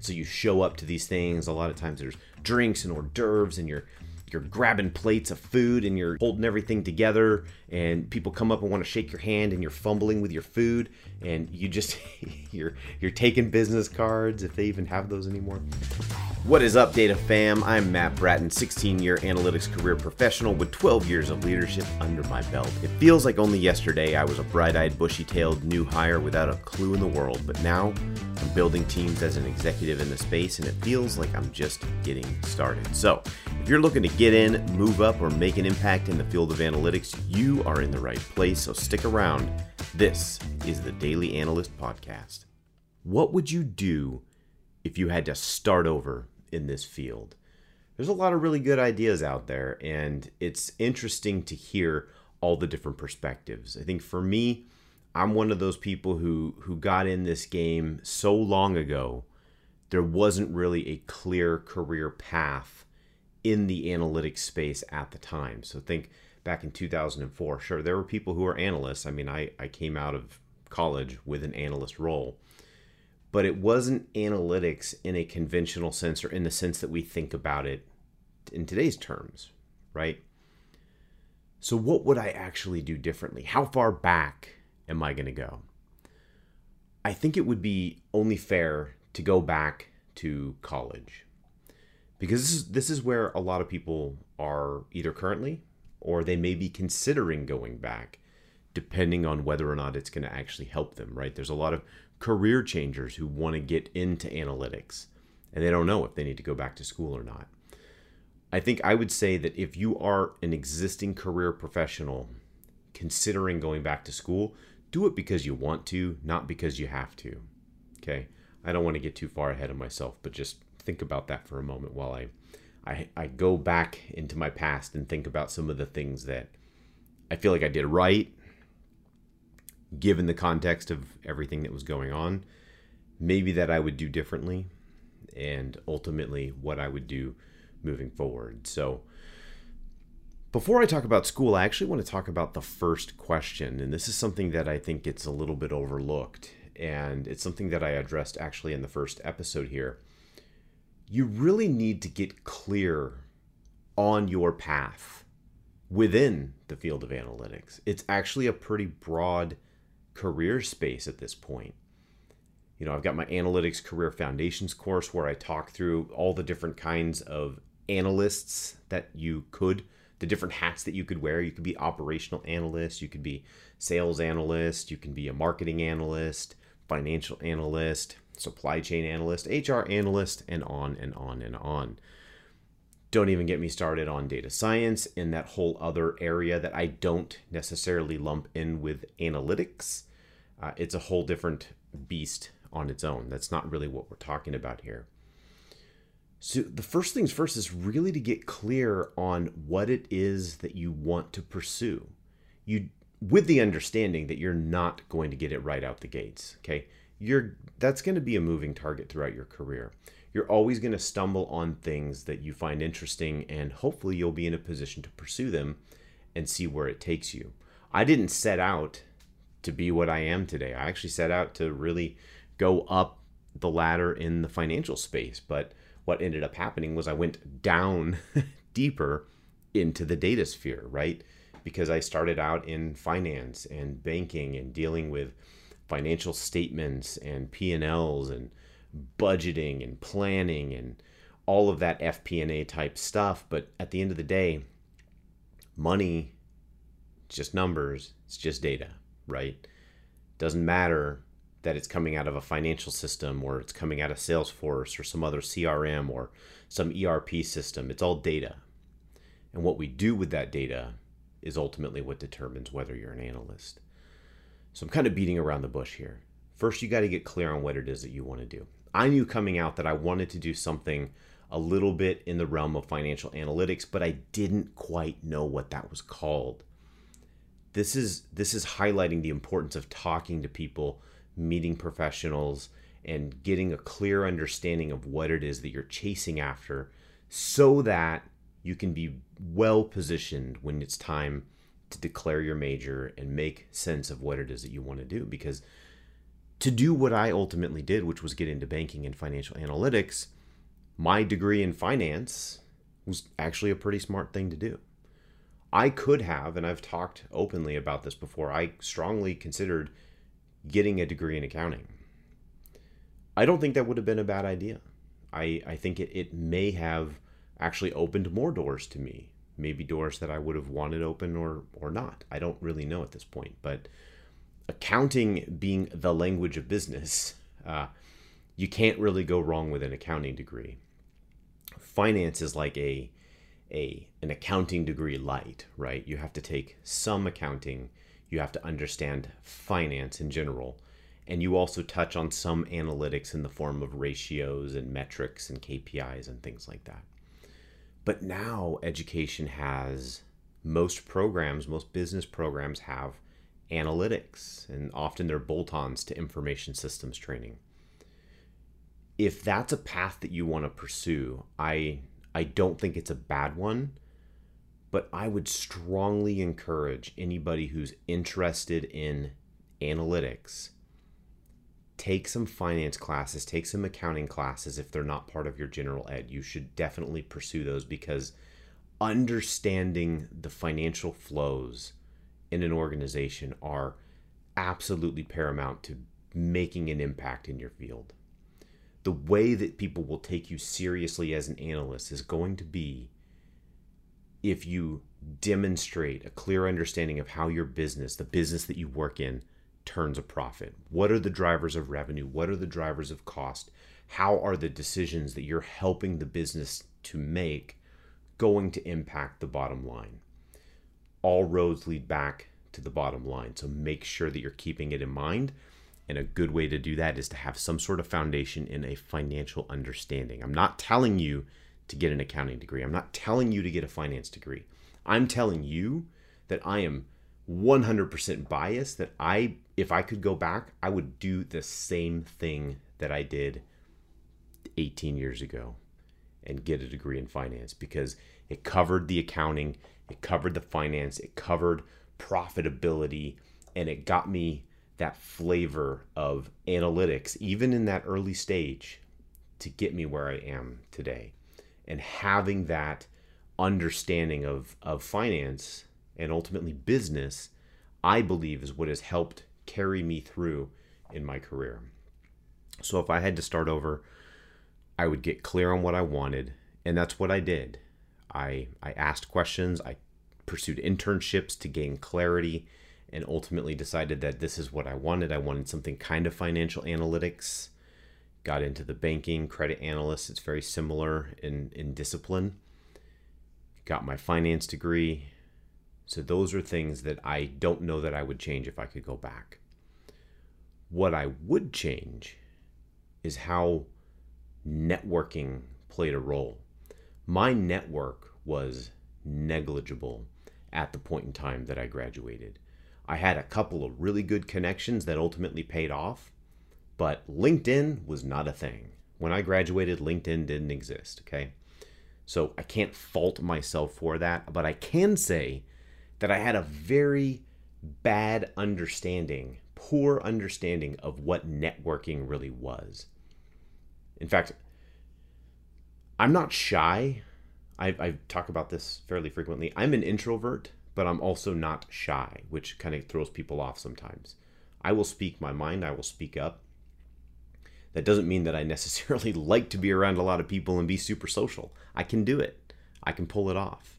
So you show up to these things. A lot of times there's drinks and hors d'oeuvres, and you're you're grabbing plates of food and you're holding everything together and people come up and want to shake your hand and you're fumbling with your food and you just you're you're taking business cards if they even have those anymore what is up data fam i'm matt bratton 16 year analytics career professional with 12 years of leadership under my belt it feels like only yesterday i was a bright-eyed bushy-tailed new hire without a clue in the world but now i'm building teams as an executive in the space and it feels like i'm just getting started so if you're looking to get in, move up, or make an impact in the field of analytics, you are in the right place. So stick around. This is the Daily Analyst Podcast. What would you do if you had to start over in this field? There's a lot of really good ideas out there, and it's interesting to hear all the different perspectives. I think for me, I'm one of those people who who got in this game so long ago, there wasn't really a clear career path in the analytics space at the time. So think back in 2004. Sure, there were people who were analysts. I mean, I, I came out of college with an analyst role, but it wasn't analytics in a conventional sense or in the sense that we think about it in today's terms, right? So, what would I actually do differently? How far back am I going to go? I think it would be only fair to go back to college because this is this is where a lot of people are either currently or they may be considering going back depending on whether or not it's going to actually help them right there's a lot of career changers who want to get into analytics and they don't know if they need to go back to school or not. I think i would say that if you are an existing career professional considering going back to school do it because you want to not because you have to okay? I don't want to get too far ahead of myself but just think about that for a moment while I, I, I go back into my past and think about some of the things that I feel like I did right, given the context of everything that was going on. Maybe that I would do differently, and ultimately what I would do moving forward. So, before I talk about school, I actually want to talk about the first question. And this is something that I think gets a little bit overlooked. And it's something that I addressed actually in the first episode here you really need to get clear on your path within the field of analytics. It's actually a pretty broad career space at this point. You know, I've got my analytics career foundations course where I talk through all the different kinds of analysts that you could, the different hats that you could wear. You could be operational analyst, you could be sales analyst, you can be a marketing analyst, financial analyst, supply chain analyst, HR analyst, and on and on and on. Don't even get me started on data science in that whole other area that I don't necessarily lump in with analytics. Uh, it's a whole different beast on its own. That's not really what we're talking about here. So, the first things first is really to get clear on what it is that you want to pursue. You with the understanding that you're not going to get it right out the gates, okay? you're that's going to be a moving target throughout your career. You're always going to stumble on things that you find interesting and hopefully you'll be in a position to pursue them and see where it takes you. I didn't set out to be what I am today. I actually set out to really go up the ladder in the financial space, but what ended up happening was I went down deeper into the data sphere, right? Because I started out in finance and banking and dealing with financial statements and P&Ls and budgeting and planning and all of that FP&A type stuff, but at the end of the day, money it's just numbers, it's just data, right? Doesn't matter that it's coming out of a financial system or it's coming out of Salesforce or some other CRM or some ERP system. It's all data. And what we do with that data is ultimately what determines whether you're an analyst. So I'm kind of beating around the bush here. First, you got to get clear on what it is that you want to do. I knew coming out that I wanted to do something a little bit in the realm of financial analytics, but I didn't quite know what that was called. This is this is highlighting the importance of talking to people, meeting professionals, and getting a clear understanding of what it is that you're chasing after so that you can be well positioned when it's time to declare your major and make sense of what it is that you want to do because to do what I ultimately did, which was get into banking and financial analytics, my degree in finance was actually a pretty smart thing to do. I could have, and I've talked openly about this before, I strongly considered getting a degree in accounting. I don't think that would have been a bad idea. I, I think it, it may have actually opened more doors to me. Maybe doors that I would have wanted open or or not. I don't really know at this point. But accounting being the language of business, uh, you can't really go wrong with an accounting degree. Finance is like a a an accounting degree light, right? You have to take some accounting, you have to understand finance in general, and you also touch on some analytics in the form of ratios and metrics and KPIs and things like that. But now education has most programs, most business programs have analytics, and often they're bolt ons to information systems training. If that's a path that you want to pursue, I, I don't think it's a bad one, but I would strongly encourage anybody who's interested in analytics take some finance classes, take some accounting classes if they're not part of your general ed. You should definitely pursue those because understanding the financial flows in an organization are absolutely paramount to making an impact in your field. The way that people will take you seriously as an analyst is going to be if you demonstrate a clear understanding of how your business, the business that you work in, turns a profit? What are the drivers of revenue? What are the drivers of cost? How are the decisions that you're helping the business to make going to impact the bottom line? All roads lead back to the bottom line. So make sure that you're keeping it in mind. And a good way to do that is to have some sort of foundation in a financial understanding. I'm not telling you to get an accounting degree, I'm not telling you to get a finance degree. I'm telling you that I am 100% biased that I if I could go back, I would do the same thing that I did 18 years ago and get a degree in finance because it covered the accounting, it covered the finance, it covered profitability, and it got me that flavor of analytics, even in that early stage, to get me where I am today. And having that understanding of, of finance and ultimately business, I believe is what has helped carry me through in my career. So if I had to start over, I would get clear on what I wanted, and that's what I did. I I asked questions, I pursued internships to gain clarity, and ultimately decided that this is what I wanted. I wanted something kind of financial analytics. Got into the banking, credit analyst. It's very similar in, in discipline. Got my finance degree, so those are things that I don't know that I would change if I could go back. What I would change is how networking played a role. My network was negligible at the point in time that I graduated. I had a couple of really good connections that ultimately paid off, but LinkedIn was not a thing. When I graduated, LinkedIn didn't exist, okay? So I can't fault myself for that, but I can say that I had a very bad understanding, poor understanding of what networking really was. In fact, I'm not shy. I, I talk about this fairly frequently. I'm an introvert, but I'm also not shy, which kind of throws people off sometimes. I will speak my mind, I will speak up. That doesn't mean that I necessarily like to be around a lot of people and be super social. I can do it. I can pull it off.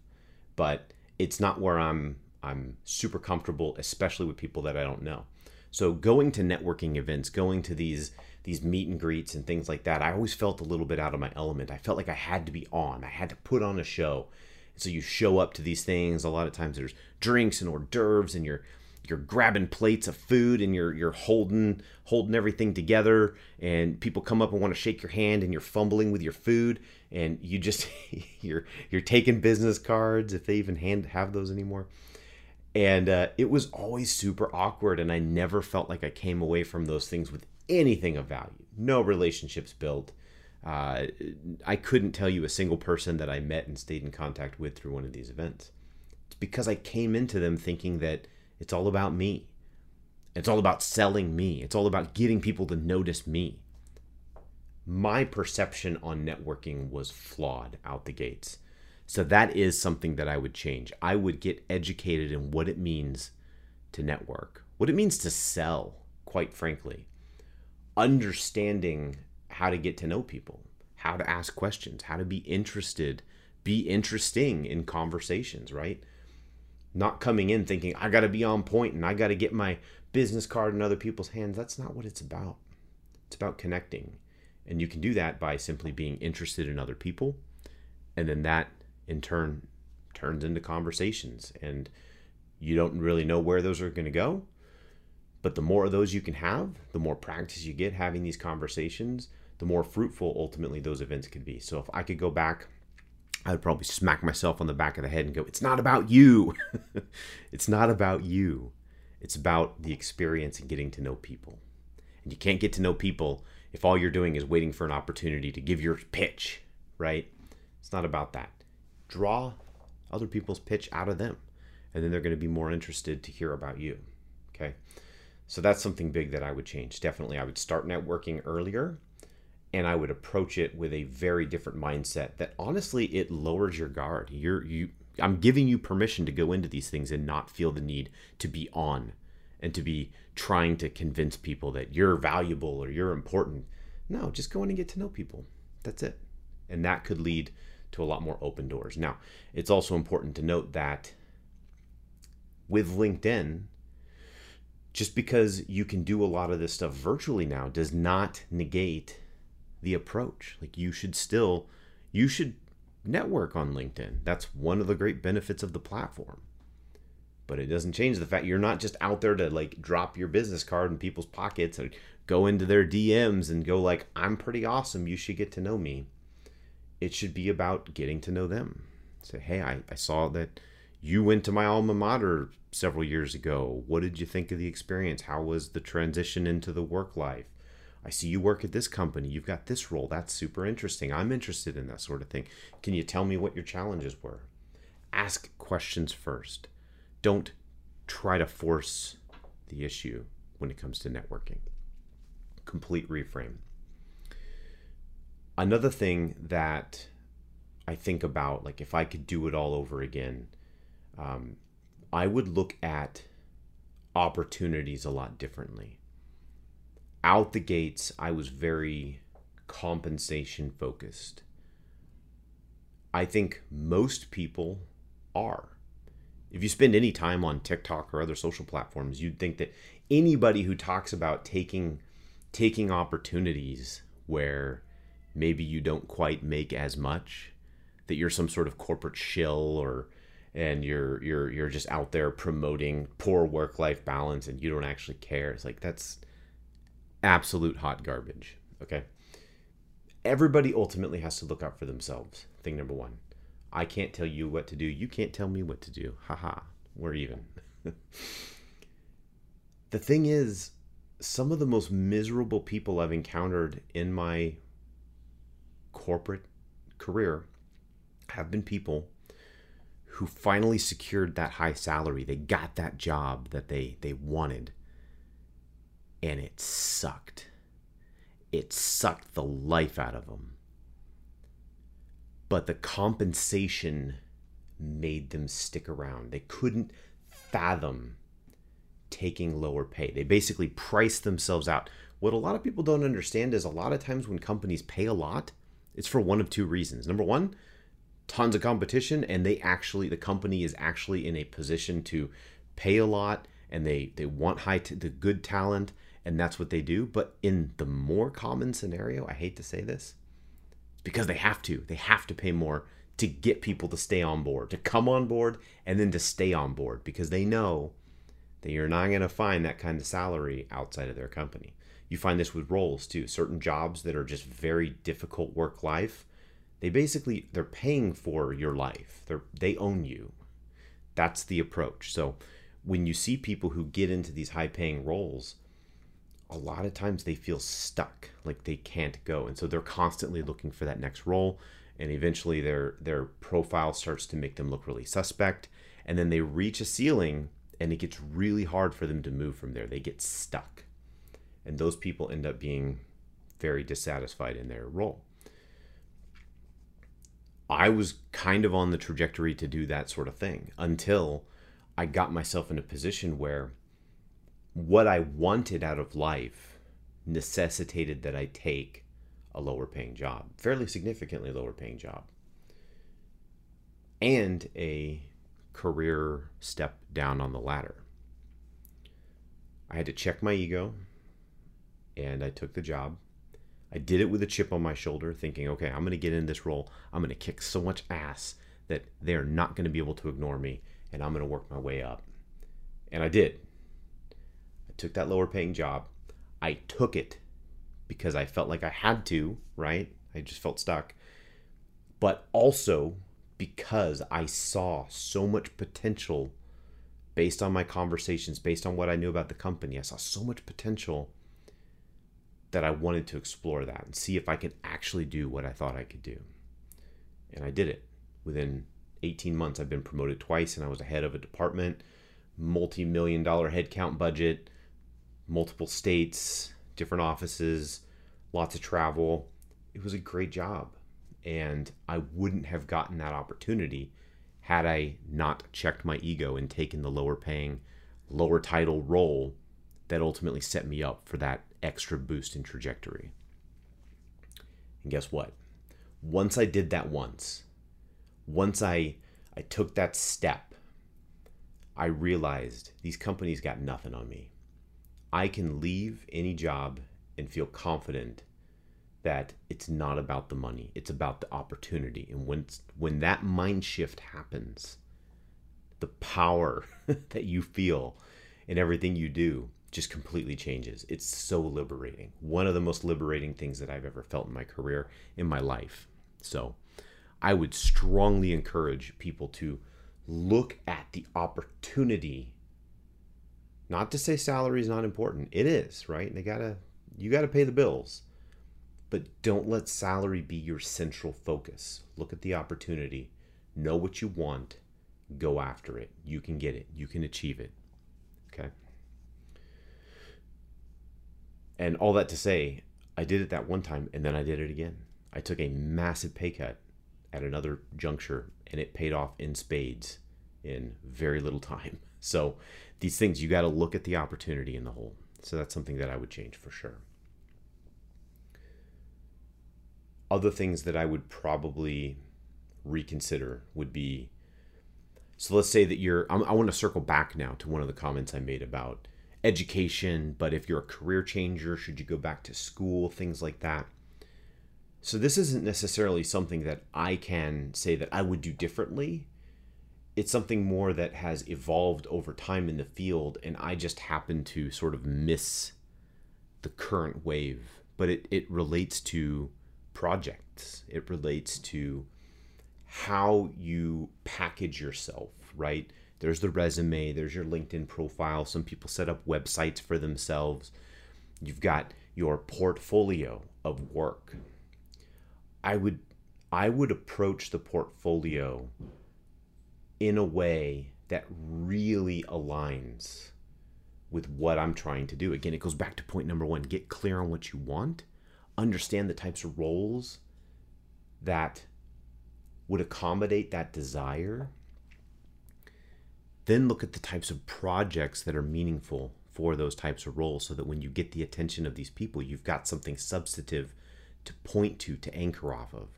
But it's not where I'm I'm super comfortable, especially with people that I don't know. So going to networking events, going to these these meet and greets and things like that, I always felt a little bit out of my element. I felt like I had to be on. I had to put on a show. So you show up to these things. A lot of times there's drinks and hors d'oeuvres, and you're you're grabbing plates of food and you're you're holding holding everything together. And people come up and want to shake your hand and you're fumbling with your food. And you just you're you're taking business cards if they even hand have those anymore. And uh, it was always super awkward and i never felt like i came away from those things with anything of value. No relationships built uh, i couldn't tell you a single person that i met and stayed in contact with through one of these events it's because i came into them thinking that it's all about me It's all about selling me. It's all about getting people to notice me. My perception on networking was flawed out the gates. So that is something that I would change. I would get educated in what it means to network, what it means to sell, quite frankly. Understanding how to get to know people, how to ask questions, how to be interested, be interesting in conversations, right? Not coming in thinking, I got to be on point and I got to get my business card in other people's hands. That's not what it's about. It's about connecting. And you can do that by simply being interested in other people. And then that in turn turns into conversations. And you don't really know where those are going to go. But the more of those you can have, the more practice you get having these conversations, the more fruitful ultimately those events could be. So if I could go back, I would probably smack myself on the back of the head and go, It's not about you. it's not about you. It's about the experience and getting to know people. And you can't get to know people if all you're doing is waiting for an opportunity to give your pitch, right? It's not about that. Draw other people's pitch out of them, and then they're going to be more interested to hear about you. Okay. So that's something big that I would change. Definitely, I would start networking earlier and I would approach it with a very different mindset that honestly it lowers your guard. You're you I'm giving you permission to go into these things and not feel the need to be on and to be trying to convince people that you're valuable or you're important. No, just go in and get to know people. That's it. And that could lead to a lot more open doors. Now, it's also important to note that with LinkedIn, just because you can do a lot of this stuff virtually now does not negate the approach. Like you should still you should network on LinkedIn. That's one of the great benefits of the platform. But it doesn't change the fact you're not just out there to like drop your business card in people's pockets or go into their DMs and go like I'm pretty awesome, you should get to know me. It should be about getting to know them. Say, "Hey, I, I saw that you went to my alma mater several years ago. What did you think of the experience? How was the transition into the work life? I see you work at this company. You've got this role. That's super interesting. I'm interested in that sort of thing. Can you tell me what your challenges were? Ask questions first. Don't try to force the issue when it comes to networking. Complete reframe. Another thing that I think about, like if I could do it all over again, um, I would look at opportunities a lot differently out the gates, I was very compensation focused. I think most people are. If you spend any time on TikTok or other social platforms, you'd think that anybody who talks about taking taking opportunities where maybe you don't quite make as much, that you're some sort of corporate shill or and you're you're you're just out there promoting poor work life balance and you don't actually care. It's like that's absolute hot garbage. Okay. Everybody ultimately has to look out for themselves. Thing number one. I can't tell you what to do. You can't tell me what to do. Haha. We're even. the thing is, some of the most miserable people I've encountered in my corporate career have been people who finally secured that high salary. They got that job that they, they wanted and it sucked. It sucked the life out of them. But the compensation made them stick around. They couldn't fathom taking lower pay. They basically priced themselves out. What a lot of people don't understand is a lot of times when companies pay a lot, it's for one of two reasons. Number one, tons of competition, and they actually, the company is actually in a position to pay a lot and they, they want high, t- the good talent and that's what they do. But in the more common scenario, I hate to say this, it's because they have to. They have to pay more to get people to stay on board, to come on board, and then to stay on board because they know that you're not going to find that kind of salary outside of their company. You find this with roles too. Certain jobs that are just very difficult work life, they basically they're paying for your life. They they own you. That's the approach. So when you see people who get into these high paying roles, a lot of times they feel stuck, like they can't go. And so they're constantly looking for that next role. And eventually their their profile starts to make them look really suspect. And then they reach a ceiling and it gets really hard for them to move from there. They get stuck. And those people end up being very dissatisfied in their role. I was kind of on the trajectory to do that sort of thing until I got myself in a position where what I wanted out of life necessitated that I take a lower paying job, fairly significantly lower paying job, and a career step down on the ladder. I had to check my ego and I took the job. I did it with a chip on my shoulder, thinking, okay, I'm going to get in this role. I'm going to kick so much ass that they're not going to be able to ignore me, and I'm going to work my way up. And I did. Took that lower paying job. I took it because I felt like I had to, right? I just felt stuck. But also because I saw so much potential based on my conversations, based on what I knew about the company. I saw so much potential that I wanted to explore that and see if I could actually do what I thought I could do. And I did it. Within 18 months, I've been promoted twice and I was a head of a department, multi million dollar headcount budget, multiple states, different offices, lots of travel. It was a great job. And I wouldn't have gotten that opportunity had I not checked my ego and taken the lower paying, lower title role that ultimately set me up for that extra boost in trajectory. And guess what? Once I did that once, once I I took that step, I realized these companies got nothing on me. I can leave any job and feel confident that it's not about the money, it's about the opportunity. And when when that mind shift happens, the power that you feel in everything you do just completely changes. It's so liberating. One of the most liberating things that I've ever felt in my career, in my life. So, I would strongly encourage people to look at the opportunity. Not to say salary is not important. It is, right? They got to you got to pay the bills. But don't let salary be your central focus. Look at the opportunity. Know what you want. Go after it. You can get it. You can achieve it. Okay? And all that to say, I did it that one time and then I did it again. I took a massive pay cut at another juncture and it paid off in spades in very little time. So these things, you got to look at the opportunity in the whole. So that's something that I would change for sure. Other things that I would probably reconsider would be so let's say that you're, I want to circle back now to one of the comments I made about education, but if you're a career changer, should you go back to school, things like that. So this isn't necessarily something that I can say that I would do differently. It's something more that has evolved over time in the field, and I just happen to sort of miss the current wave. But it, it relates to projects, it relates to how you package yourself, right? There's the resume, there's your LinkedIn profile. Some people set up websites for themselves. You've got your portfolio of work. I would I would approach the portfolio in a way that really aligns with what I'm trying to do. Again, it goes back to point number 1, get clear on what you want, understand the types of roles that would accommodate that desire then look at the types of projects that are meaningful for those types of roles so that when you get the attention of these people, you've got something substantive to point to, to anchor off of.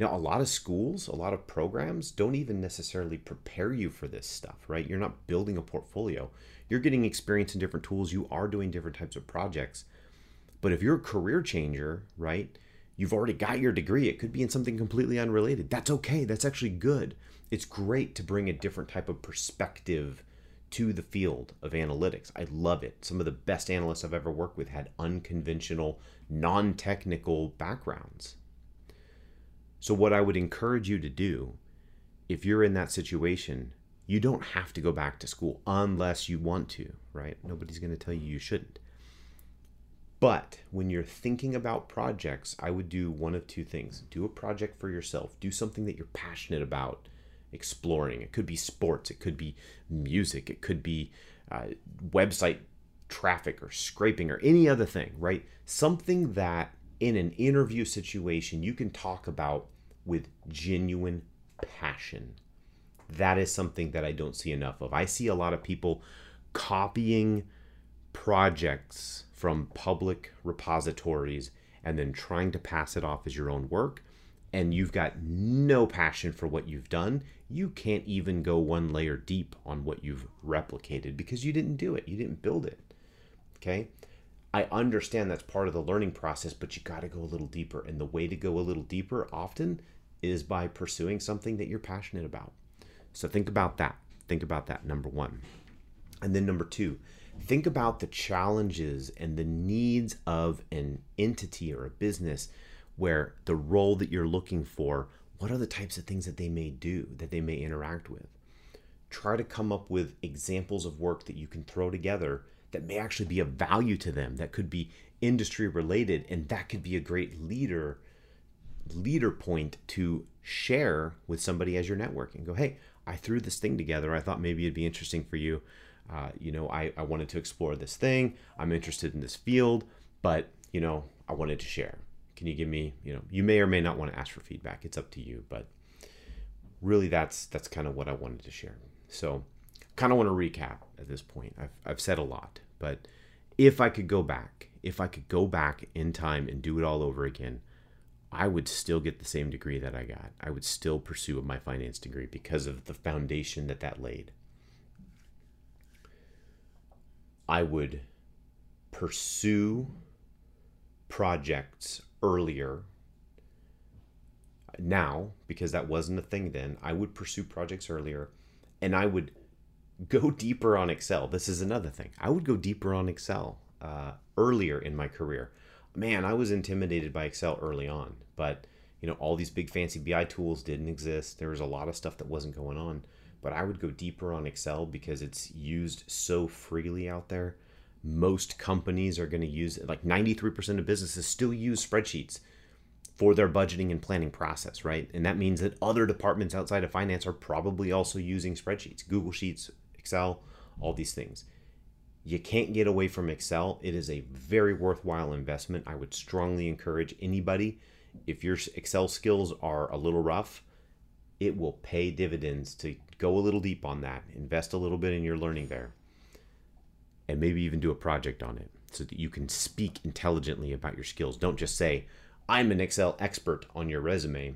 Now, a lot of schools, a lot of programs don't even necessarily prepare you for this stuff, right? You're not building a portfolio. You're getting experience in different tools. You are doing different types of projects. But if you're a career changer, right, you've already got your degree. It could be in something completely unrelated. That's okay. That's actually good it's great to bring a different type of perspective to the field of analytics. I love it. Some of the best analysts I've ever worked with had unconventional, non technical backgrounds. So, what I would encourage you to do if you're in that situation, you don't have to go back to school unless you want to, right? Nobody's going to tell you you shouldn't. But when you're thinking about projects, I would do one of two things do a project for yourself, do something that you're passionate about exploring. It could be sports, it could be music, it could be uh, website traffic or scraping or any other thing, right? Something that in an interview situation you can talk about with genuine passion. That is something that I don't see enough of. I see a lot of people copying projects from public repositories and then trying to pass it off as your own work and you've got no passion for what you've done, you can't even go one layer deep on what you've replicated because you didn't do it. You didn't build it. Okay? I understand that's part of the learning process, but you got to go a little deeper. And the way to go a little deeper often is by pursuing something that you're passionate about. So think about that. Think about that, number one. And then number two, think about the challenges and the needs of an entity or a business where the role that you're looking for, what are the types of things that they may do, that they may interact with? Try to come up with examples of work that you can throw together that may actually be of value to them, that could be industry related, and that could be a great leader leader point to share with somebody as you're networking. Go, hey, I threw this thing together. I thought maybe it'd be interesting for you. Uh, you know, I, I wanted to explore this thing. I'm interested in this field, but, you know, I wanted to share. Can you give me, you know, you may or may not want to ask for feedback. It's up to you, but really that's that's kind of what I wanted to share. So, kind of want to recap at this point. I've I've said a lot, but if I could go back, if I could go back in time and do it all over again, I would still get the same degree that I got. I would still pursue my finance degree because of the foundation that that laid. I would pursue projects earlier now because that wasn't a thing then i would pursue projects earlier and i would go deeper on excel. This is another thing. I would go deeper on excel uh, earlier in my career. Man i was intimidated by excel early on but you know all these big fancy bi tools didn't exist. There was a lot of stuff that wasn't going on but i would go deeper on excel because it's used so freely out there. Most companies are going to use it. Like 93% of businesses still use spreadsheets for their budgeting and planning process, right? And that means that other departments outside of finance are probably also using spreadsheets, Google Sheets, Excel, all these things. You can't get away from Excel. It is a very worthwhile investment. I would strongly encourage anybody, if your Excel skills are a little rough, it will pay dividends to go a little deep on that, invest a little bit in your learning there and maybe even do a project on it so that you can speak intelligently about your skills. Don't just say, I'm an Excel expert on your resume.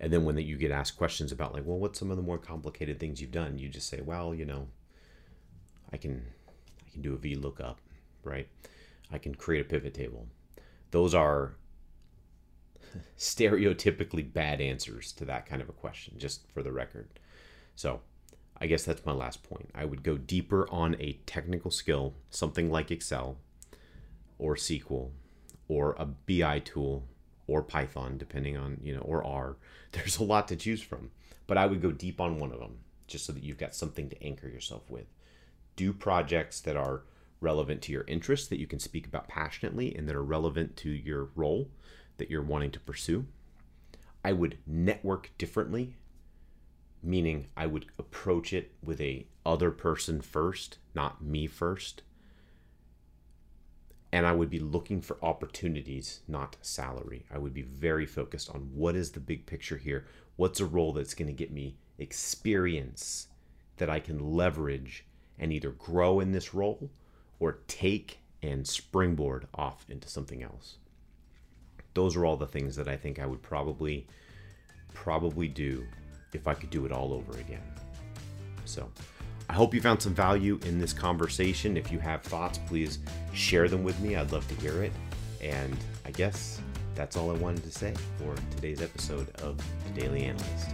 And then when you get asked questions about like, well, what's some of the more complicated things you've done? You just say, well, you know, I can I can do a VLOOKUP, right? I can create a pivot table. Those are stereotypically bad answers to that kind of a question, just for the record. So I guess that's my last point. I would go deeper on a technical skill, something like Excel or SQL or a BI tool or Python, depending on, you know, or R. There's a lot to choose from. But I would go deep on one of them just so that you've got something to anchor yourself with. Do projects that are relevant to your interests, that you can speak about passionately, and that are relevant to your role that you're wanting to pursue. I would network differently meaning I would approach it with a other person first, not me first. And I would be looking for opportunities, not salary. I would be very focused on what is the big picture here? What's a role that's going to get me experience that I can leverage and either grow in this role or take and springboard off into something else. Those are all the things that I think I would probably probably do if I could do it all over again. So, I hope you found some value in this conversation. If you have thoughts, please share them with me. I'd love to hear it. And I guess that's all I wanted to say for today's episode of The Daily Analyst.